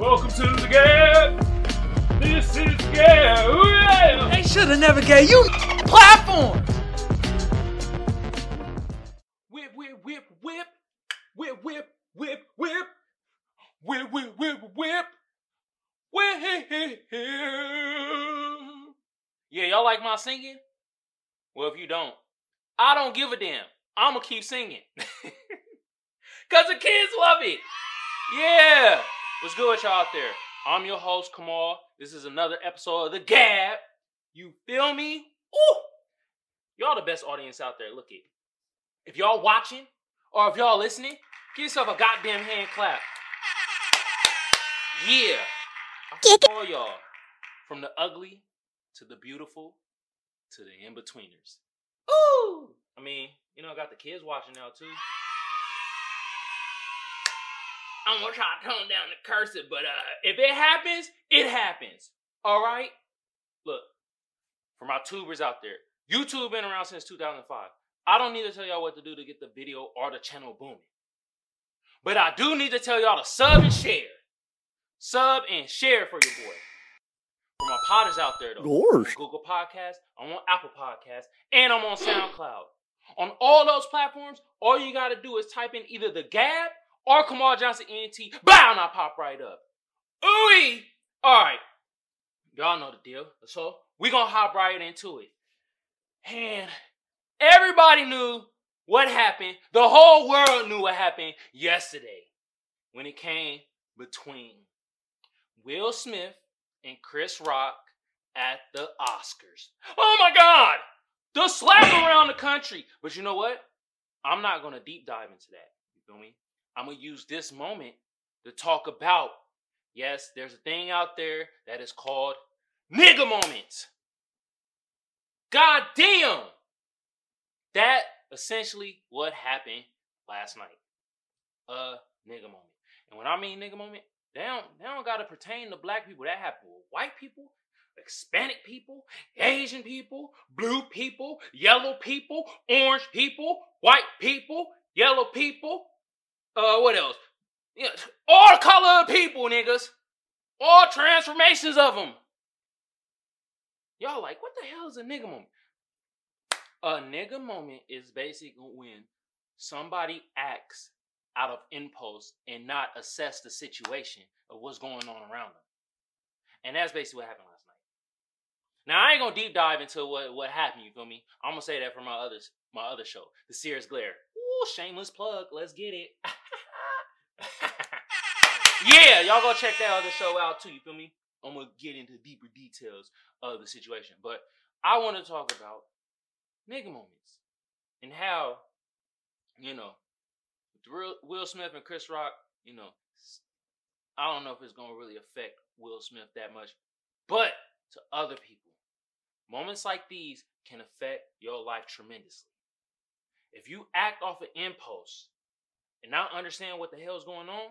Welcome to the gap. This is gap. Ooh, yeah. They should have never gave you platform. Whip, whip, whip, whip, whip, whip, whip, whip, whip, whip, whip, whip, whip. Yeah, y'all like my singing? Well, if you don't, I don't give a damn. I'ma keep singing. Cause the kids love it. Yeah. What's good with y'all out there? I'm your host, Kamal. This is another episode of The Gab. You feel me? Ooh! Y'all the best audience out there. Look it. If y'all watching or if y'all listening, give yourself a goddamn hand clap. Yeah. I all y'all. From the ugly to the beautiful to the in-betweeners. Ooh! I mean, you know, I got the kids watching now too. I'm gonna try to tone down the cursing, but uh, if it happens, it happens. All right. Look, for my tubers out there, YouTube been around since 2005. I don't need to tell y'all what to do to get the video or the channel booming, but I do need to tell y'all to sub and share, sub and share for your boy. For my potters out there though, Google Podcasts, I'm on Apple Podcasts, and I'm on SoundCloud. On all those platforms, all you gotta do is type in either the Gab or Kamal Johnson NT. Bow, and I pop right up. Ooey! All right. Y'all know the deal. So we gonna hop right into it. And everybody knew what happened. The whole world knew what happened yesterday when it came between Will Smith and Chris Rock at the Oscars. Oh my God! The slap around the country. But you know what? I'm not gonna deep dive into that. You feel me? I'm going to use this moment to talk about yes, there's a thing out there that is called nigga moments. God damn! That essentially what happened last night. A nigga moment. And when I mean nigga moment, they don't, they don't gotta pertain to black people. That happened with white people, Hispanic people, Asian people, blue people, yellow people, orange people, white people, yellow people, uh, what else? Yeah, all color people, niggas. All transformations of them. Y'all like, what the hell is a nigga moment? A nigga moment is basically when somebody acts out of impulse and not assess the situation of what's going on around them. And that's basically what happened last night. Now I ain't gonna deep dive into what, what happened, you feel me? I'm gonna say that for my others my other show, The Serious Glare. Ooh, shameless plug, let's get it. yeah, y'all go check that other show out too. You feel me? I'm gonna get into deeper details of the situation, but I want to talk about nigga moments and how you know Will Smith and Chris Rock. You know, I don't know if it's gonna really affect Will Smith that much, but to other people, moments like these can affect your life tremendously. If you act off an impulse and not understand what the hell is going on,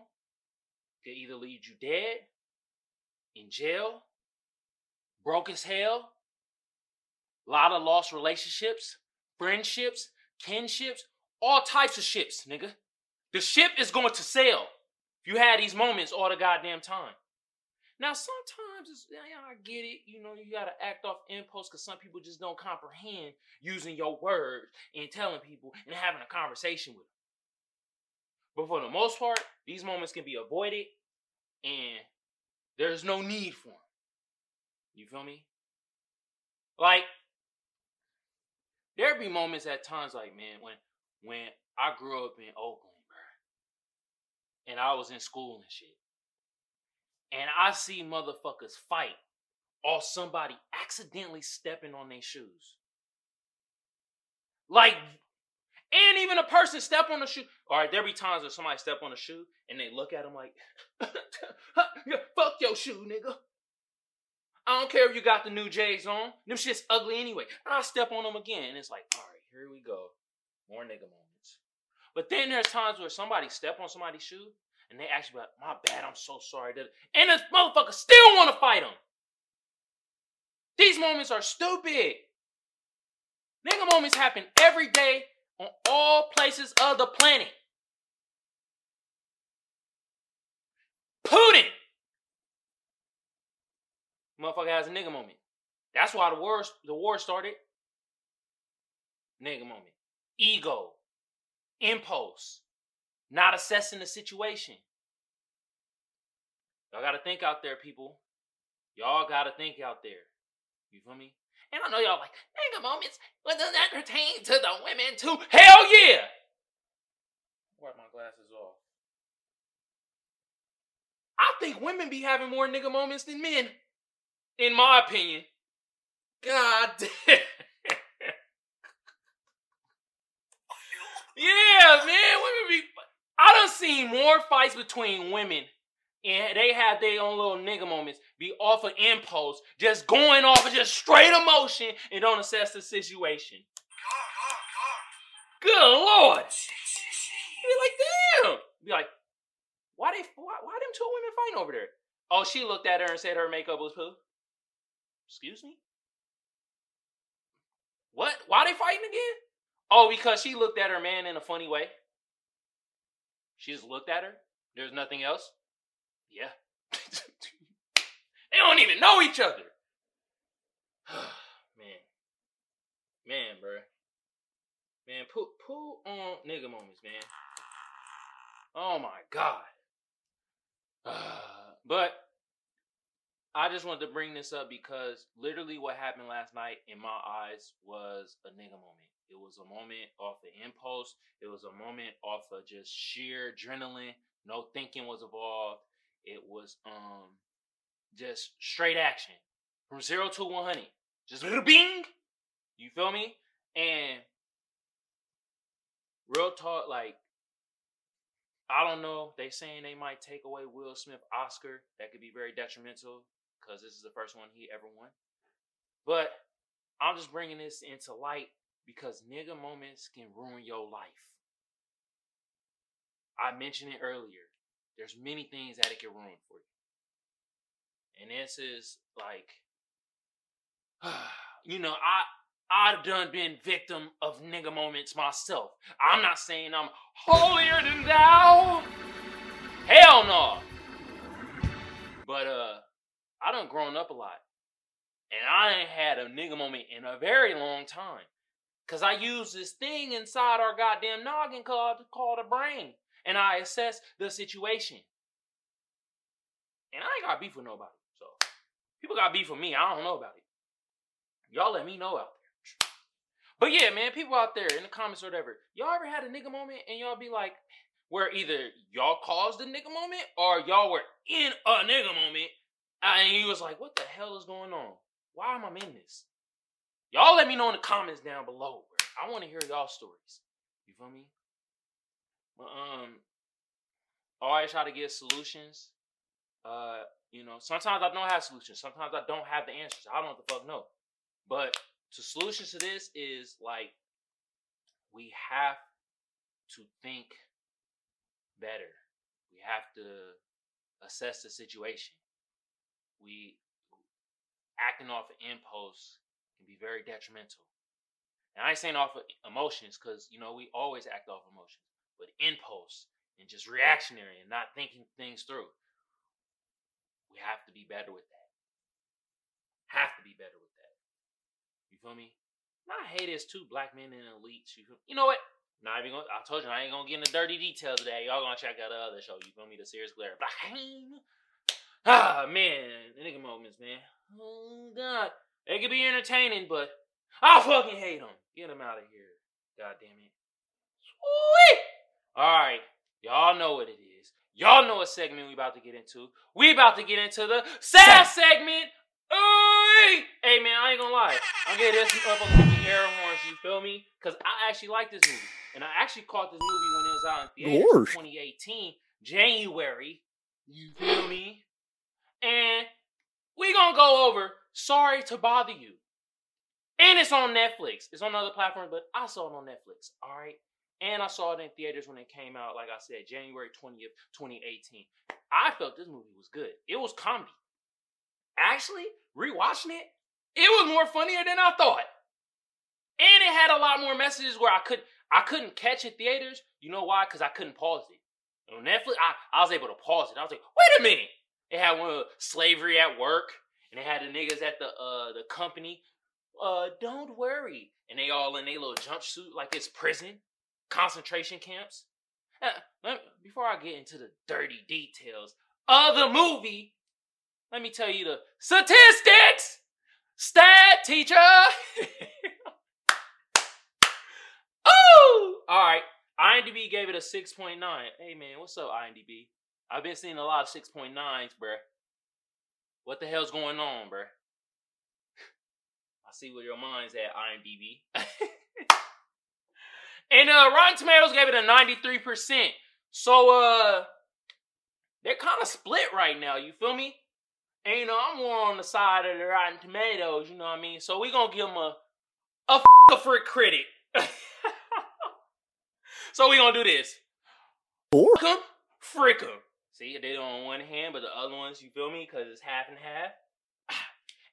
could either lead you dead, in jail, broke as hell, a lot of lost relationships, friendships, kinships, all types of ships, nigga. The ship is going to sail if you had these moments all the goddamn time. Now, sometimes it's, yeah, I get it. You know, you got to act off impulse because some people just don't comprehend using your words and telling people and having a conversation with them. But for the most part, these moments can be avoided and there's no need for them. You feel me? Like, there be moments at times like, man, when when I grew up in Oakland, bro, and I was in school and shit, and I see motherfuckers fight or somebody accidentally stepping on their shoes. Like, and even a person step on the shoe. All right, there be times where somebody step on a shoe and they look at them like, fuck your shoe, nigga. I don't care if you got the new J's on. Them shit's ugly anyway. I step on them again. And it's like, all right, here we go. More nigga moments. But then there's times where somebody step on somebody's shoe and they actually like, my bad, I'm so sorry. And this motherfucker still want to fight them. These moments are stupid. Nigga moments happen every day on all places of the planet. Putin Motherfucker has a nigga moment. That's why the war the war started. Nigga moment. Ego. Impulse. Not assessing the situation. Y'all gotta think out there, people. Y'all gotta think out there. You feel me? And I know y'all like, nigga moments, but does that pertain to the women too? Hell yeah! Wipe my glasses off. I think women be having more nigga moments than men. In my opinion. God damn. yeah, man. Women be. I done seen more fights between women and they have their own little nigga moments be off of impulse, just going off of just straight emotion and don't assess the situation. Good lord. Be like, damn. Be like, why they why, why them two women fighting over there? Oh, she looked at her and said her makeup was poo. Excuse me? What? Why they fighting again? Oh, because she looked at her man in a funny way. She just looked at her. There's nothing else. Yeah. they don't even know each other. man. Man, bro. Man, put pull on nigga moments, man. Oh my god. but I just wanted to bring this up because literally what happened last night in my eyes was a nigga moment. It was a moment off the impulse. It was a moment off of just sheer adrenaline. No thinking was involved. It was um just straight action from zero to one hundred. Just bing. You feel me? And real talk, like I don't know. They saying they might take away Will Smith Oscar. That could be very detrimental because this is the first one he ever won. But I'm just bringing this into light because nigga moments can ruin your life. I mentioned it earlier. There's many things that it can ruin for you. And this is like, you know, I I've done been victim of nigga moments myself. I'm not saying I'm holier than thou. Hell no. But uh, I done grown up a lot. And I ain't had a nigga moment in a very long time. Cause I use this thing inside our goddamn noggin called called a brain and I assess the situation. And I ain't got beef with nobody. So people got beef with me. I don't know about it. Y'all let me know out there. But yeah, man, people out there in the comments or whatever, y'all ever had a nigga moment and y'all be like, where either y'all caused the nigga moment or y'all were in a nigga moment uh, and he was like, what the hell is going on? Why am I in this? Y'all let me know in the comments down below. Bro. I want to hear y'all stories. You feel me? Um, always try to get solutions. Uh, you know, sometimes I don't have solutions. Sometimes I don't have the answers. I don't the fuck know. But the solutions to this is like we have to think better. We have to assess the situation. We acting off of impulse can be very detrimental. And I ain't saying off of emotions because you know we always act off emotions but impulse and just reactionary and not thinking things through. We have to be better with that. Have to be better with that. You feel me? I hate this two black men in elites. You, you know what? Not even gonna, I told you I ain't gonna get into dirty details today. Y'all gonna check out the other show. You feel me? The serious glare. Ah man, the nigga moments, man. Oh god, they could be entertaining, but I fucking hate them. Get them out of here. God damn it. Sweet. All right, y'all know what it is. Y'all know what segment we about to get into. We about to get into the sad segment. Ooh, hey man, I ain't gonna lie. I'm getting this up on the air horns. You feel me? Because I actually like this movie, and I actually caught this movie when it was out in theaters, 2018, January. You feel me? And we gonna go over. Sorry to bother you. And it's on Netflix. It's on other platforms, but I saw it on Netflix. All right. And I saw it in theaters when it came out, like I said, January 20th, 2018. I felt this movie was good. It was comedy. Actually, rewatching it, it was more funnier than I thought. And it had a lot more messages where I could I couldn't catch it theaters. You know why? Because I couldn't pause it. On Netflix, I, I was able to pause it. I was like, wait a minute. It had one of slavery at work. and it had the niggas at the uh the company. Uh, don't worry, and they all in their little jumpsuit like it's prison, concentration camps. Uh, let, before I get into the dirty details of the movie, let me tell you the statistics. Stat teacher. oh, all right. IMDb gave it a 6.9. Hey man, what's up, IMDb? I've been seeing a lot of 6.9s, bruh. What the hell's going on, bruh? I see where your mind's at, IMDb. and uh, Rotten Tomatoes gave it a 93%. So uh they're kind of split right now, you feel me? And you know, I'm more on the side of the Rotten Tomatoes, you know what I mean? So we gonna give them a a, f- a for credit. so we gonna do this. Frick 'em, frick 'em. See, they do on one hand, but the other ones, you feel me? Because it's half and half.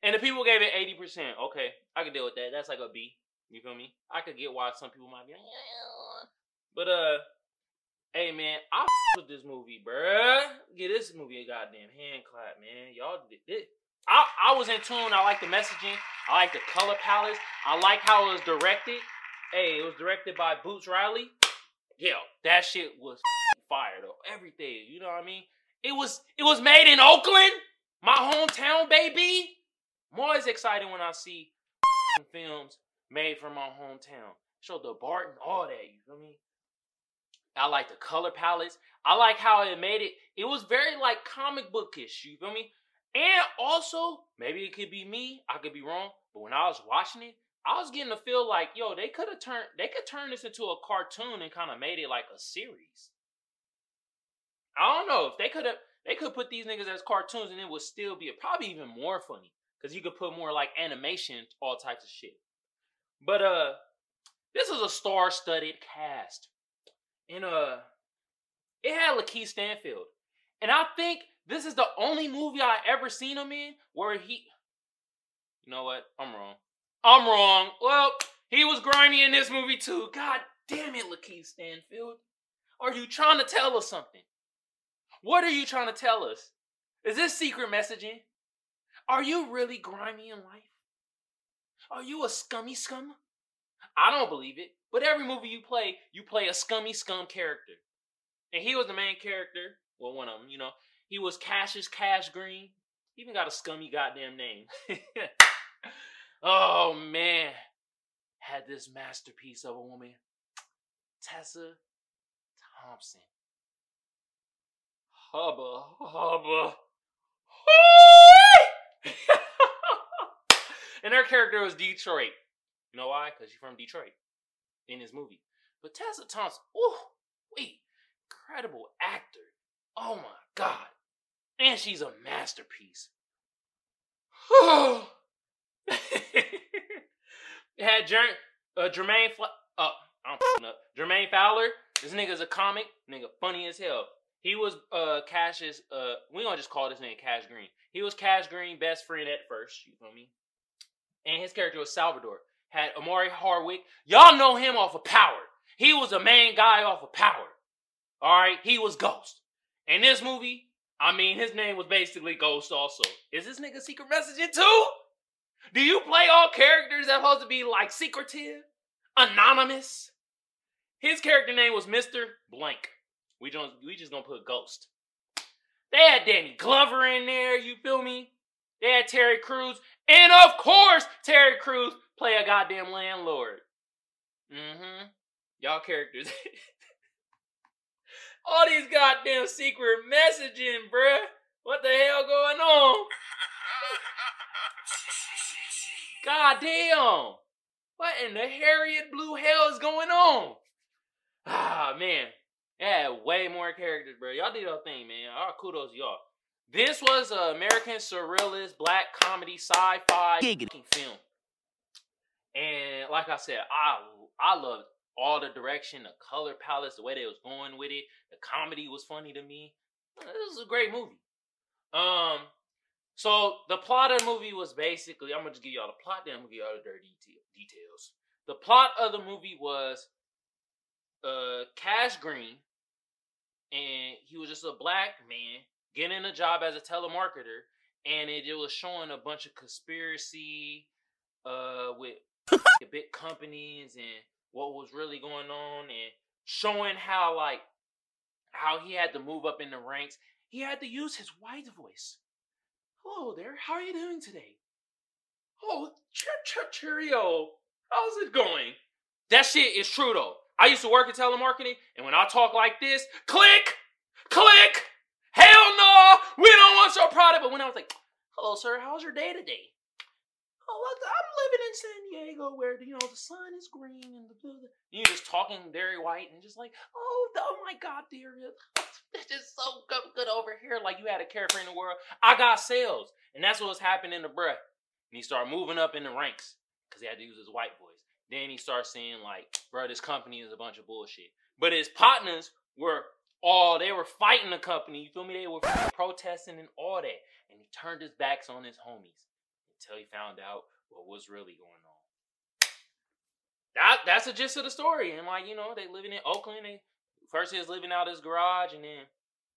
And the people gave it 80%. Okay, I can deal with that. That's like a B. You feel me? I could get why some people might be like, "Yeah." but uh, hey man, I f- with this movie, bruh. Get this movie a goddamn hand clap, man. Y'all did. I, I was in tune. I like the messaging. I like the color palette. I like how it was directed. Hey, it was directed by Boots Riley. Yo, that shit was fire though. Everything, you know what I mean? It was it was made in Oakland, my hometown, baby. I'm always excited when I see films made from my hometown. Show the Barton, all that, you feel me? I like the color palettes. I like how it made it. It was very like comic bookish, you feel me? And also, maybe it could be me, I could be wrong, but when I was watching it, I was getting to feel like, yo, they could have turned they could turn this into a cartoon and kind of made it like a series. I don't know if they could have they could put these niggas as cartoons and it would still be probably even more funny because you could put more like animation, all types of shit. But uh, this is a star-studded cast, and uh, it had LaKeith Stanfield, and I think this is the only movie I ever seen him in where he. You know what? I'm wrong. I'm wrong. Well, he was grimy in this movie too. God damn it, LaKeith Stanfield. Are you trying to tell us something? What are you trying to tell us? Is this secret messaging? Are you really grimy in life? Are you a scummy scum? I don't believe it. But every movie you play, you play a scummy scum character. And he was the main character. Well, one of them, you know. He was Cassius Cash Green. He even got a scummy goddamn name. oh man. Had this masterpiece of a woman. Tessa Thompson. Hubba, hubba. And her character was Detroit. You know why? Because she's from Detroit in this movie. But Tessa Thompson, oh, wait, incredible actor. Oh my god. And she's a masterpiece. had Jer- uh, Jermaine, Fla- uh, I'm up. Jermaine Fowler. This nigga's a comic. Nigga funny as hell. He was uh Cash's uh we gonna just call this nigga Cash Green. He was Cash Green best friend at first, you feel me? And his character was Salvador. Had Omari Hardwick. Y'all know him off of Power. He was a main guy off of Power. Alright? He was Ghost. In this movie, I mean his name was basically Ghost also. Is this nigga secret messaging too? Do you play all characters that supposed to be like secretive? Anonymous? His character name was Mr. Blank. We just we just gonna put Ghost. They had Danny Glover in there, you feel me? They had Terry Crews, and of course, Terry Crews play a goddamn landlord. Mm-hmm. Y'all characters. All these goddamn secret messaging, bruh. What the hell going on? goddamn. What in the Harriet blue hell is going on? Ah, man. It had way more characters, bro. Y'all did your thing, man. All right, kudos to y'all. This was an American surrealist black comedy sci-fi film. And like I said, I I loved all the direction, the color palettes, the way they was going with it. The comedy was funny to me. This was a great movie. Um, so the plot of the movie was basically, I'm gonna just give y'all the plot, then I'm gonna give y'all the dirty detail- details. The plot of the movie was uh Cash Green, and he was just a black man getting a job as a telemarketer, and it, it was showing a bunch of conspiracy uh with the big companies and what was really going on and showing how like how he had to move up in the ranks. He had to use his white voice. Hello there, how are you doing today? Oh, cheer, cheer, cheerio. How's it going? That shit is true though. I used to work in telemarketing, and when I talk like this, click, click, no, we don't want your product. But when I was like, hello, sir, how's your day today? Oh, I'm living in San Diego where, you know, the sun is green and the blue. You're just talking very white and just like, oh, oh my God, dear. It's just so good, good over here. Like you had a carefree in the world. I got sales. And that's what was happening to bruh. And he started moving up in the ranks because he had to use his white voice. Then he starts saying, like, bro, this company is a bunch of bullshit. But his partners were all, they were fighting the company. You feel me? They were protesting and all that. And he turned his backs on his homies until he found out what was really going on. That that's the gist of the story. And like, you know, they living in Oakland. They first he was living out his garage and then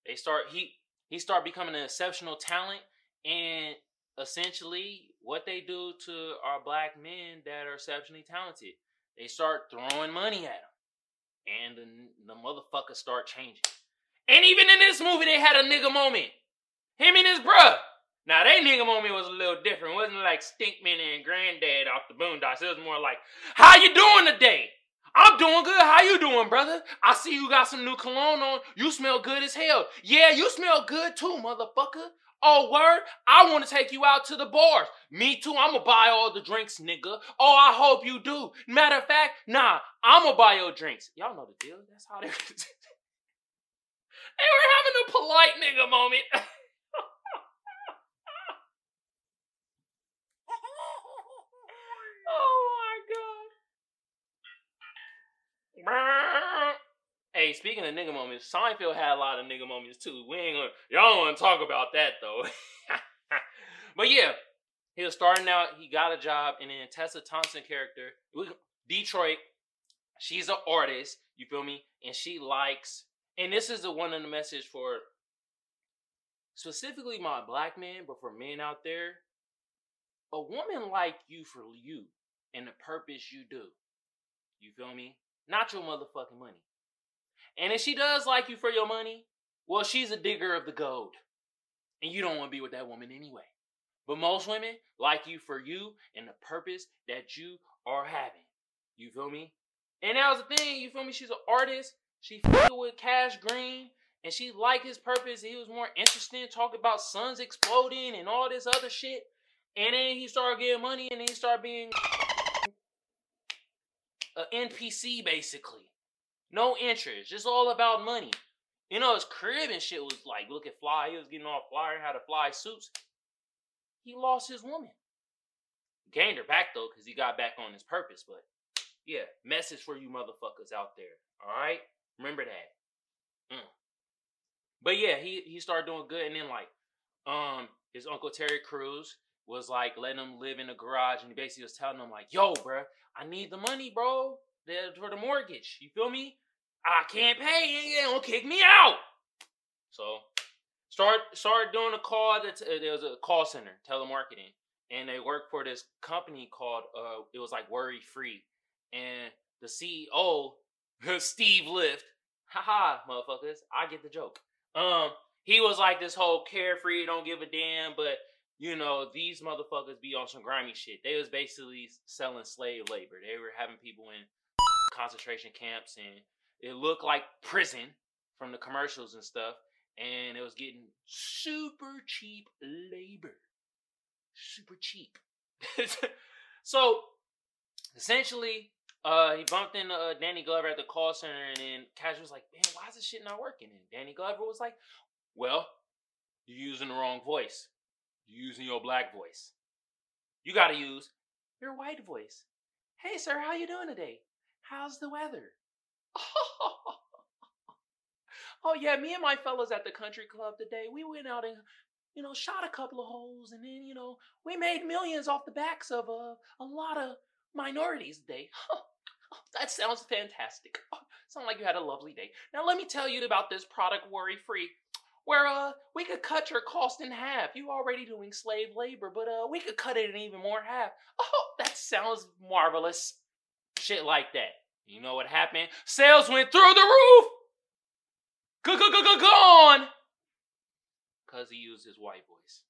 they start he he start becoming an exceptional talent and essentially what they do to our black men that are exceptionally talented. They start throwing money at them. And the, the motherfuckers start changing. And even in this movie, they had a nigga moment. Him and his bruh. Now, that nigga moment was a little different. It wasn't like Stinkmeaner and Granddad off the Boondocks. It was more like, how you doing today? I'm doing good. How you doing, brother? I see you got some new cologne on. You smell good as hell. Yeah, you smell good too, motherfucker. Oh, word? I want to take you out to the bars. Me too. I'm going to buy all the drinks, nigga. Oh, I hope you do. Matter of fact, nah, I'm going to buy your drinks. Y'all know the deal. That's how they They were having a polite nigga moment. oh, my God. Hey, speaking of nigga moments, Seinfeld had a lot of nigga moments too. We ain't gonna, y'all don't want to talk about that though. but yeah, he was starting out. He got a job, and then Tessa Thompson character, Detroit. She's an artist. You feel me? And she likes. And this is the one of the message for specifically my black men, but for men out there. A woman like you for you and the purpose you do. You feel me? Not your motherfucking money. And if she does like you for your money, well, she's a digger of the gold. And you don't want to be with that woman anyway. But most women like you for you and the purpose that you are having. You feel me? And that was the thing, you feel me? She's an artist. She with Cash Green. And she liked his purpose. He was more interested in talking about suns exploding and all this other shit. And then he started getting money and then he started being an NPC basically. No interest. Just all about money. You know, his crib and shit was like looking fly. He was getting all fly and had to fly suits. He lost his woman. Gained her back though, because he got back on his purpose. But yeah, message for you motherfuckers out there. Alright? Remember that. Mm. But yeah, he he started doing good and then like um his uncle Terry Crews was like letting him live in the garage and he basically was telling him like, yo, bro, I need the money, bro for the mortgage. You feel me? I can't pay. They gonna kick me out. So start start doing a call. That there was a call center, telemarketing, and they worked for this company called uh, it was like Worry Free, and the CEO Steve Lift, haha, motherfuckers, I get the joke. Um, he was like this whole carefree, don't give a damn, but you know, these motherfuckers be on some grimy shit. They was basically selling slave labor. They were having people in concentration camps and it looked like prison from the commercials and stuff. And it was getting super cheap labor. Super cheap. so essentially, uh, he bumped into uh, Danny Glover at the call center, and then Cash was like, "Man, why is this shit not working?" And Danny Glover was like, "Well, you're using the wrong voice. You're using your black voice. You got to use your white voice. Hey, sir, how you doing today? How's the weather? oh, yeah, me and my fellows at the country club today, we went out and, you know, shot a couple of holes and then, you know, we made millions off the backs of uh, a lot of minorities today. that sounds fantastic. Sound like you had a lovely day. Now, let me tell you about this product worry free. where uh we could cut your cost in half. You already doing slave labor, but uh we could cut it in even more half. Oh, that sounds marvelous. Shit like that. You know what happened? Sales went through the roof. Gone. Cause he used his white voice.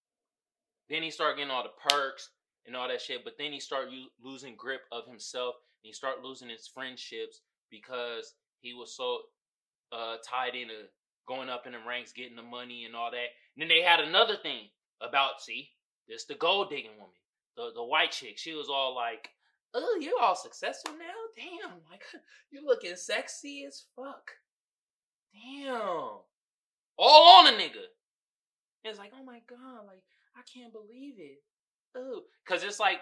Then he started getting all the perks and all that shit. But then he started losing grip of himself. And he started losing his friendships because he was so uh, tied into going up in the ranks, getting the money and all that. And then they had another thing about, see, this the gold digging woman, the the white chick. She was all like, "Oh, you're all successful now. Damn, like you're looking sexy as fuck. Damn, all on a nigga." And it's like, oh my god, like I can't believe it. Oh, because it's like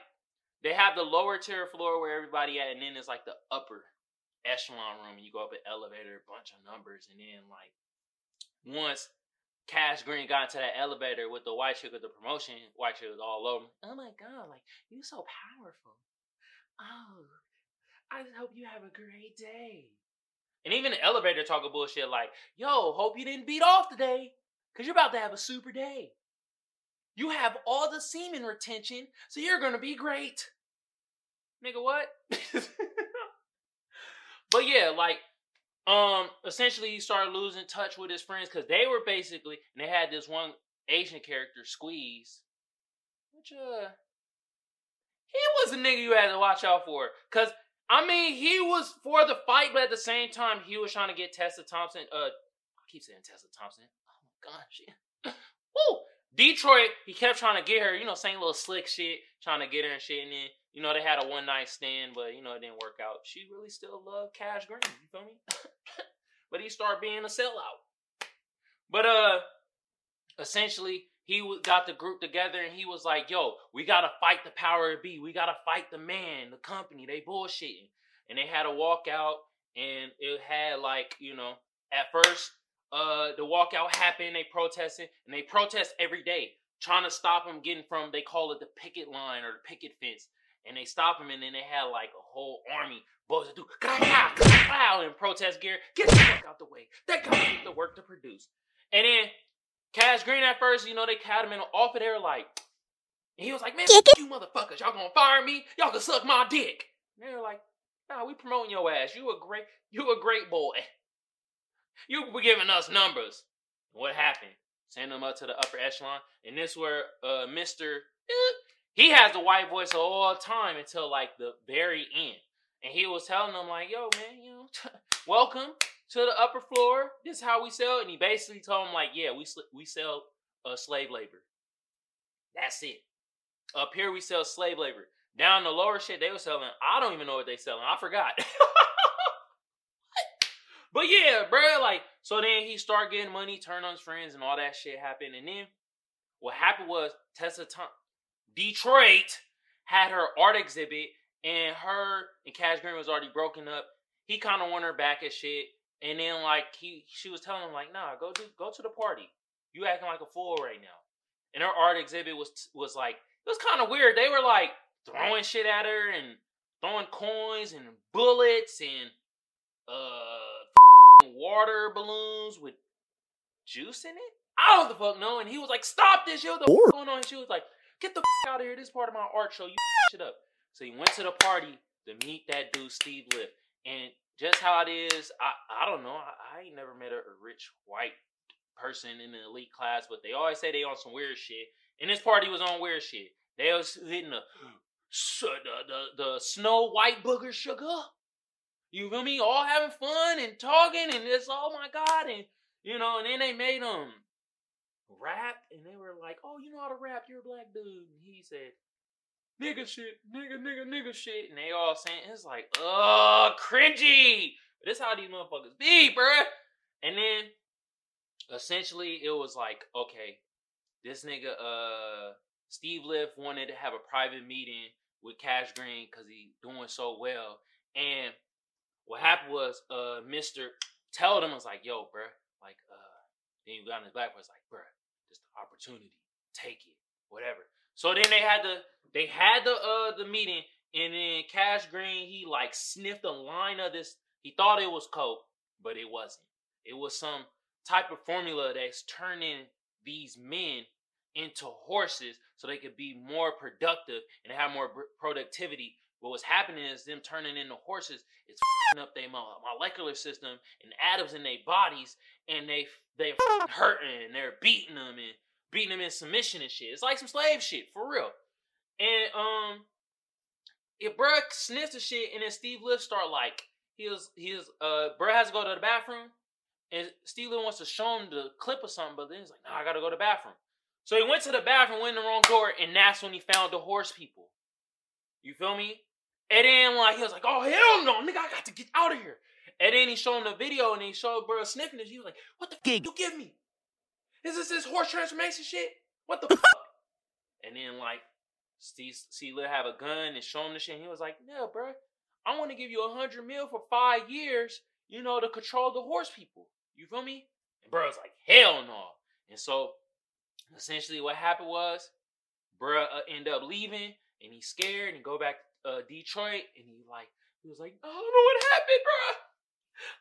they have the lower tier floor where everybody at, and then it's like the upper echelon room, you go up an elevator, bunch of numbers, and then like once Cash Green got into that elevator with the white chick with the promotion, white chick was all over. Oh my god, like you so powerful. Oh, I hope you have a great day. And even the elevator talking bullshit like, yo, hope you didn't beat off today. Cause you're about to have a super day. You have all the semen retention, so you're gonna be great. Nigga, what? but yeah, like, um, essentially he started losing touch with his friends because they were basically, and they had this one Asian character, Squeeze, which uh, he was a nigga you had to watch out for. Cause I mean, he was for the fight, but at the same time, he was trying to get Tessa Thompson. Uh, I keep saying Tessa Thompson. Oh my gosh, yeah. Woo! Detroit, he kept trying to get her, you know, saying little slick shit, trying to get her and shit. And then, you know, they had a one night stand, but, you know, it didn't work out. She really still loved Cash Green. You feel me? but he started being a sellout. But, uh, essentially, he got the group together and he was like, yo, we got to fight the power of B. We got to fight the man, the company. They bullshitting. And they had a walkout and it had, like, you know, at first, uh the walkout happened, they protested, and they protest every day, trying to stop them getting from they call it the picket line or the picket fence. And they stop them, and then they had like a whole army boys do in protest gear. Get the fuck out the way. They come get the work to produce. And then Cash Green at first, you know, they had him in off of there like, and he was like, man, you motherfuckers, y'all gonna fire me? Y'all can suck my dick. And they were like, nah, we promoting your ass. You a great, you a great boy. You were giving us numbers. What happened? Send them up to the upper echelon, and this where uh Mister eh, he has the white voice all the time until like the very end, and he was telling them like, "Yo, man, you know, welcome to the upper floor. This is how we sell." And he basically told him, like, "Yeah, we sl- we sell uh, slave labor. That's it. Up here we sell slave labor. Down the lower shit they were selling. I don't even know what they selling. I forgot." But yeah, bro, like, so then he start getting money, turn on his friends, and all that shit happened. And then what happened was Tessa Tom- Detroit had her art exhibit, and her and Cash Green was already broken up. He kind of won her back at shit, and then like he, she was telling him like, nah, go do, go to the party. You acting like a fool right now. And her art exhibit was was like it was kind of weird. They were like throwing shit at her and throwing coins and bullets and uh water balloons with juice in it. I don't the fuck know. And he was like, "Stop this! Yo, the fuck going on?" And she was like, "Get the fuck out of here! This part of my art show. You shit up." So he went to the party to meet that dude Steve Lift, and just how it is, I I don't know. I, I ain't never met a, a rich white person in the elite class, but they always say they on some weird shit. And this party was on weird shit. They was hitting the the, the, the snow white booger sugar. You feel me? All having fun and talking and this, oh my God. And, you know, and then they made them rap and they were like, oh, you know how to rap? You're a black dude. And he said, nigga shit, nigga, nigga, nigga shit. And they all saying, it's like, oh, cringy. But this how these motherfuckers be, bruh. And then essentially it was like, okay, this nigga, uh, Steve Lift wanted to have a private meeting with Cash Green because he doing so well. And what happened was, uh, Mister told him was like, "Yo, bro, like, uh, then you got in his back was like, bro, just the opportunity, take it, whatever." So then they had the they had the uh the meeting, and then Cash Green he like sniffed a line of this. He thought it was coke, but it wasn't. It was some type of formula that's turning these men into horses so they could be more productive and have more productivity. But what's happening is them turning into horses. It's up their molecular system and atoms in their bodies, and they they hurting and they're beating them and beating him in submission and shit. It's like some slave shit for real. And um, if bruh sniffs the shit and then Steve Lift start like he was he was uh bruh has to go to the bathroom and Steve Lift wants to show him the clip or something, but then he's like, nah, I gotta go to the bathroom. So he went to the bathroom, went in the wrong door, and that's when he found the horse people. You feel me? And then like he was like, oh hell no, nigga, I got to get out of here. And then he showed him the video and he showed bro sniffing it. He was like, what the fuck you give me? Is this this horse transformation shit? What the fuck? And then like Steve see Lil have a gun and show him the shit. And he was like, no, bro, I want to give you a hundred mil for five years, you know, to control the horse people. You feel me? And bro was like, hell no. And so essentially what happened was, bro uh, end up leaving and he's scared and go back to uh, Detroit and he like he was like, I don't know what happened, bro.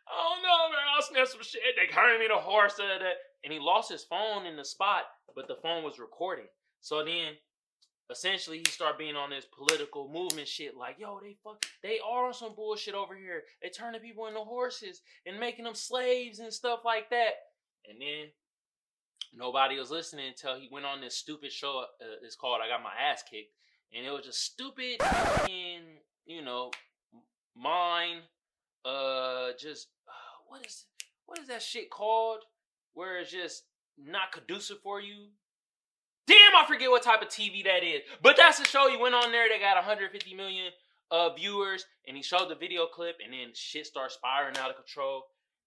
I don't know, man. I sniffed some shit. They carried me the horse, uh, that, and he lost his phone in the spot, but the phone was recording. So then essentially he started being on this political movement shit like yo they fuck they are on some bullshit over here they turning people into horses and making them slaves and stuff like that and then nobody was listening until he went on this stupid show uh, it's called i got my ass kicked and it was just stupid and you know mine uh just uh, what is what is that shit called where it's just not conducive for you Damn, I forget what type of TV that is. But that's the show. He went on there. They got 150 million uh, viewers, and he showed the video clip, and then shit started spiraling out of control.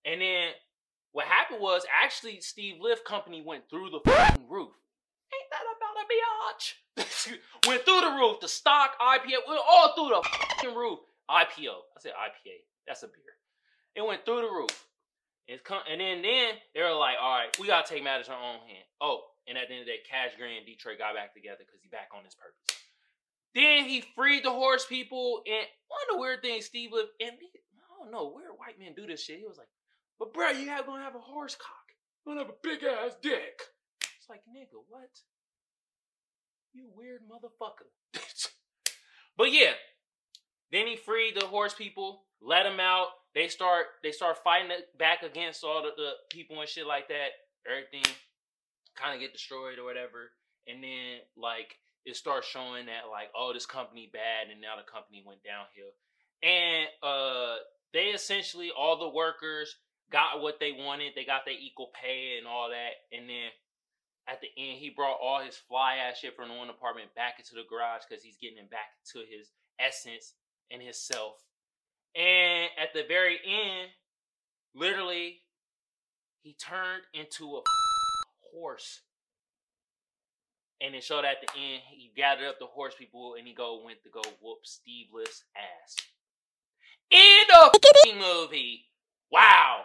And then what happened was actually Steve Lift Company went through the roof. Ain't that about a biatch? went through the roof. The stock, IPO, went all through the roof. IPO. I said IPA. That's a beer. It went through the roof. It's come, and then then they were like, all right, we gotta take matters in our own hand. Oh, and at the end of the day, Cash Gray and Detroit got back together because he back on his purpose. Then he freed the horse people, and one of the weird things Steve Lift, and he, I don't know where white men do this shit. He was like, "But bro, you have gonna have a horse cock. You're gonna have a big ass dick." It's like, nigga, what? You weird motherfucker. but yeah, then he freed the horse people, let them out. They start they start fighting back against all the, the people and shit like that. Everything kind of get destroyed or whatever, and then like it starts showing that like oh this company bad, and now the company went downhill, and uh they essentially all the workers got what they wanted, they got their equal pay and all that, and then at the end he brought all his fly ass shit from the one apartment back into the garage because he's getting it back to his essence and his self. And at the very end, literally, he turned into a horse. And it showed at the end, he gathered up the horse people and he go went to go whoop Steve Lift's ass. End of movie. Wow.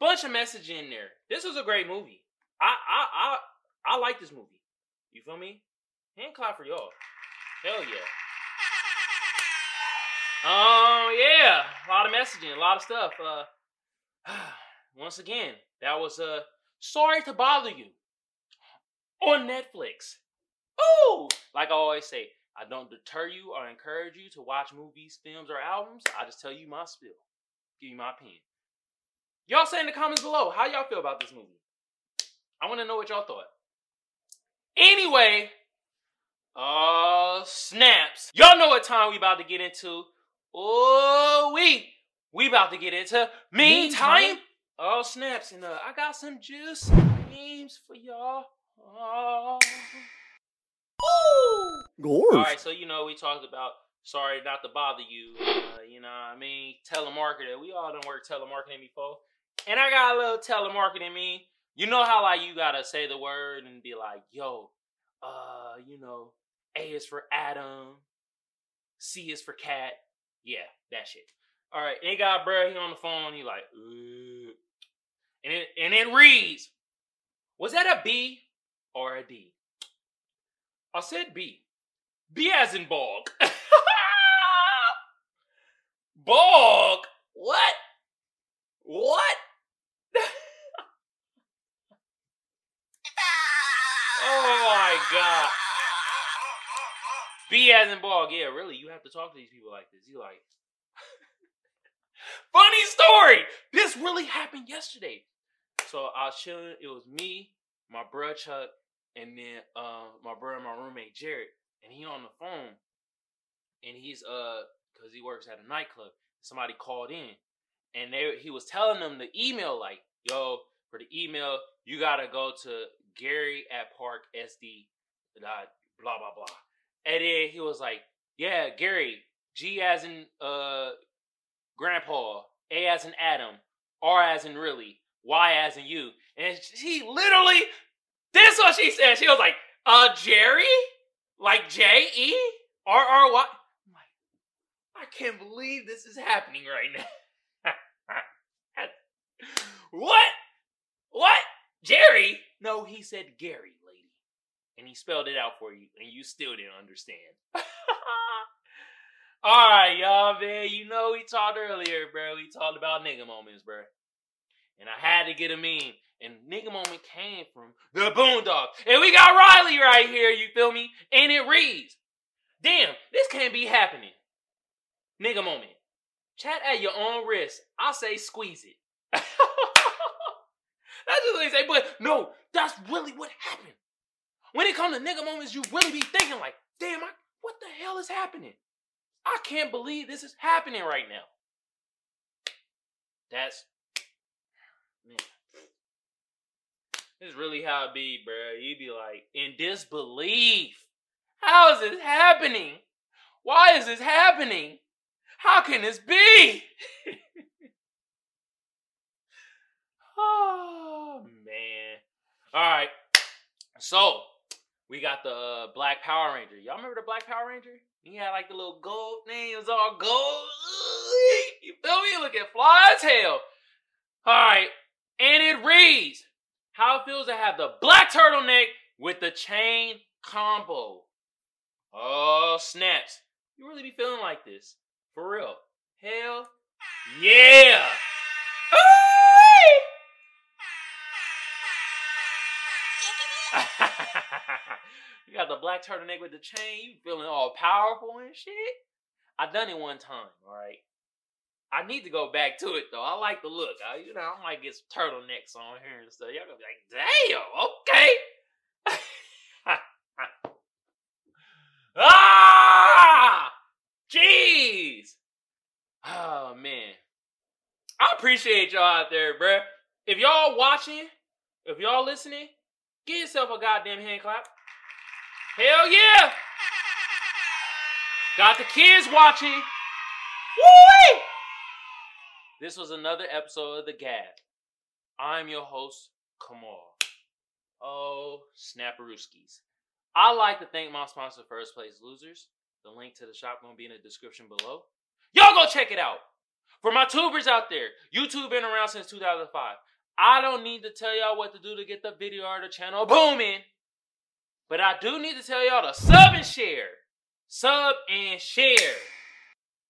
Bunch of message in there. This was a great movie. I I I I like this movie. You feel me? Hand clap for y'all. Hell yeah. Oh yeah, a lot of messaging, a lot of stuff. Uh, once again, that was uh, sorry to bother you on Netflix. Ooh, like I always say, I don't deter you or encourage you to watch movies, films, or albums. I just tell you my spiel, give you my opinion. Y'all say in the comments below how y'all feel about this movie. I want to know what y'all thought. Anyway, uh, snaps. Y'all know what time we about to get into. Oh, we we about to get into Meme Time. Oh snaps, and uh, I got some juice memes for y'all. Oh. All right, so you know we talked about sorry not to bother you. Uh, you know, I mean telemarketer. We all done work telemarketing before, and I got a little telemarketing me. You know how like you gotta say the word and be like, yo, uh, you know, A is for Adam, C is for cat. Yeah, that shit. All right, and got bro, he on the phone. He like, Ugh. and it and it reads, was that a B or a D? I said B. B as in bog. bog. What? What? oh my god as in ball. Yeah, really, you have to talk to these people like this. You like, funny story. This really happened yesterday. So I was chilling. It was me, my bro Chuck, and then uh, my brother, my roommate Jared, and he on the phone, and he's uh, cause he works at a nightclub. Somebody called in, and they he was telling them the email like, yo, for the email, you gotta go to Gary at Park SD, blah blah blah. And then he was like, yeah, Gary, G as in uh, Grandpa, A as in Adam, R as in really, Y as in you. And she literally, this what she said. She was like, uh, Jerry? Like J E R R Y? I'm like, I can't believe this is happening right now. what? What? Jerry? No, he said Gary. And he spelled it out for you, and you still didn't understand. All right, y'all, man. You know we talked earlier, bro. We talked about nigga moments, bro. And I had to get a meme. And nigga moment came from the Boondocks. And we got Riley right here, you feel me? And it reads, Damn, this can't be happening. Nigga moment. Chat at your own risk. I say squeeze it. that's just what they say. But no, that's really what happened. When it comes to nigga moments, you really be thinking like, damn, I, what the hell is happening? I can't believe this is happening right now. That's man. This is really how it be, bro. You be like in disbelief. How is this happening? Why is this happening? How can this be? oh man. All right. So we got the uh, Black Power Ranger. Y'all remember the Black Power Ranger? He had like the little gold thing. It was all gold. You feel me? Look at fly as hell. All right. And it reads how it feels to have the black turtleneck with the chain combo. Oh, snaps. You really be feeling like this. For real. Hell yeah. You got the black turtleneck with the chain. You feeling all powerful and shit. I done it one time, all right. I need to go back to it though. I like the look. I, you know, I might get some turtlenecks on here and stuff. Y'all gonna be like, damn, okay. ah, jeez. Oh man, I appreciate y'all out there, bruh. If y'all watching, if y'all listening, Give yourself a goddamn hand clap. Hell yeah! Got the kids watching. Woo! This was another episode of The Gab. I'm your host, Kamal. Oh, snapperooskies. I'd like to thank my sponsor, First Place Losers. The link to the shop gonna be in the description below. Y'all go check it out. For my tubers out there, YouTube been around since 2005. I don't need to tell y'all what to do to get the video or the channel booming. But I do need to tell y'all to sub and share. Sub and share.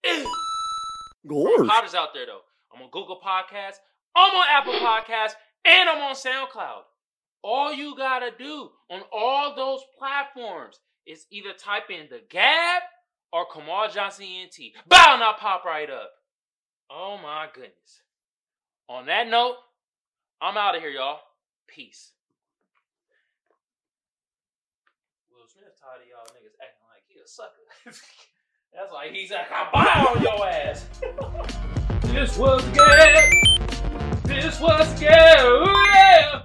Gorge. Potters out there though. I'm on Google Podcasts, I'm on Apple Podcasts, and I'm on SoundCloud. All you gotta do on all those platforms is either type in the Gab or Kamal Johnson ENT. Bow, and I'll pop right up. Oh my goodness. On that note, I'm out of here, y'all. Peace. sucker. That's why he's like, I buy on your ass. this was good. This was good. Yeah.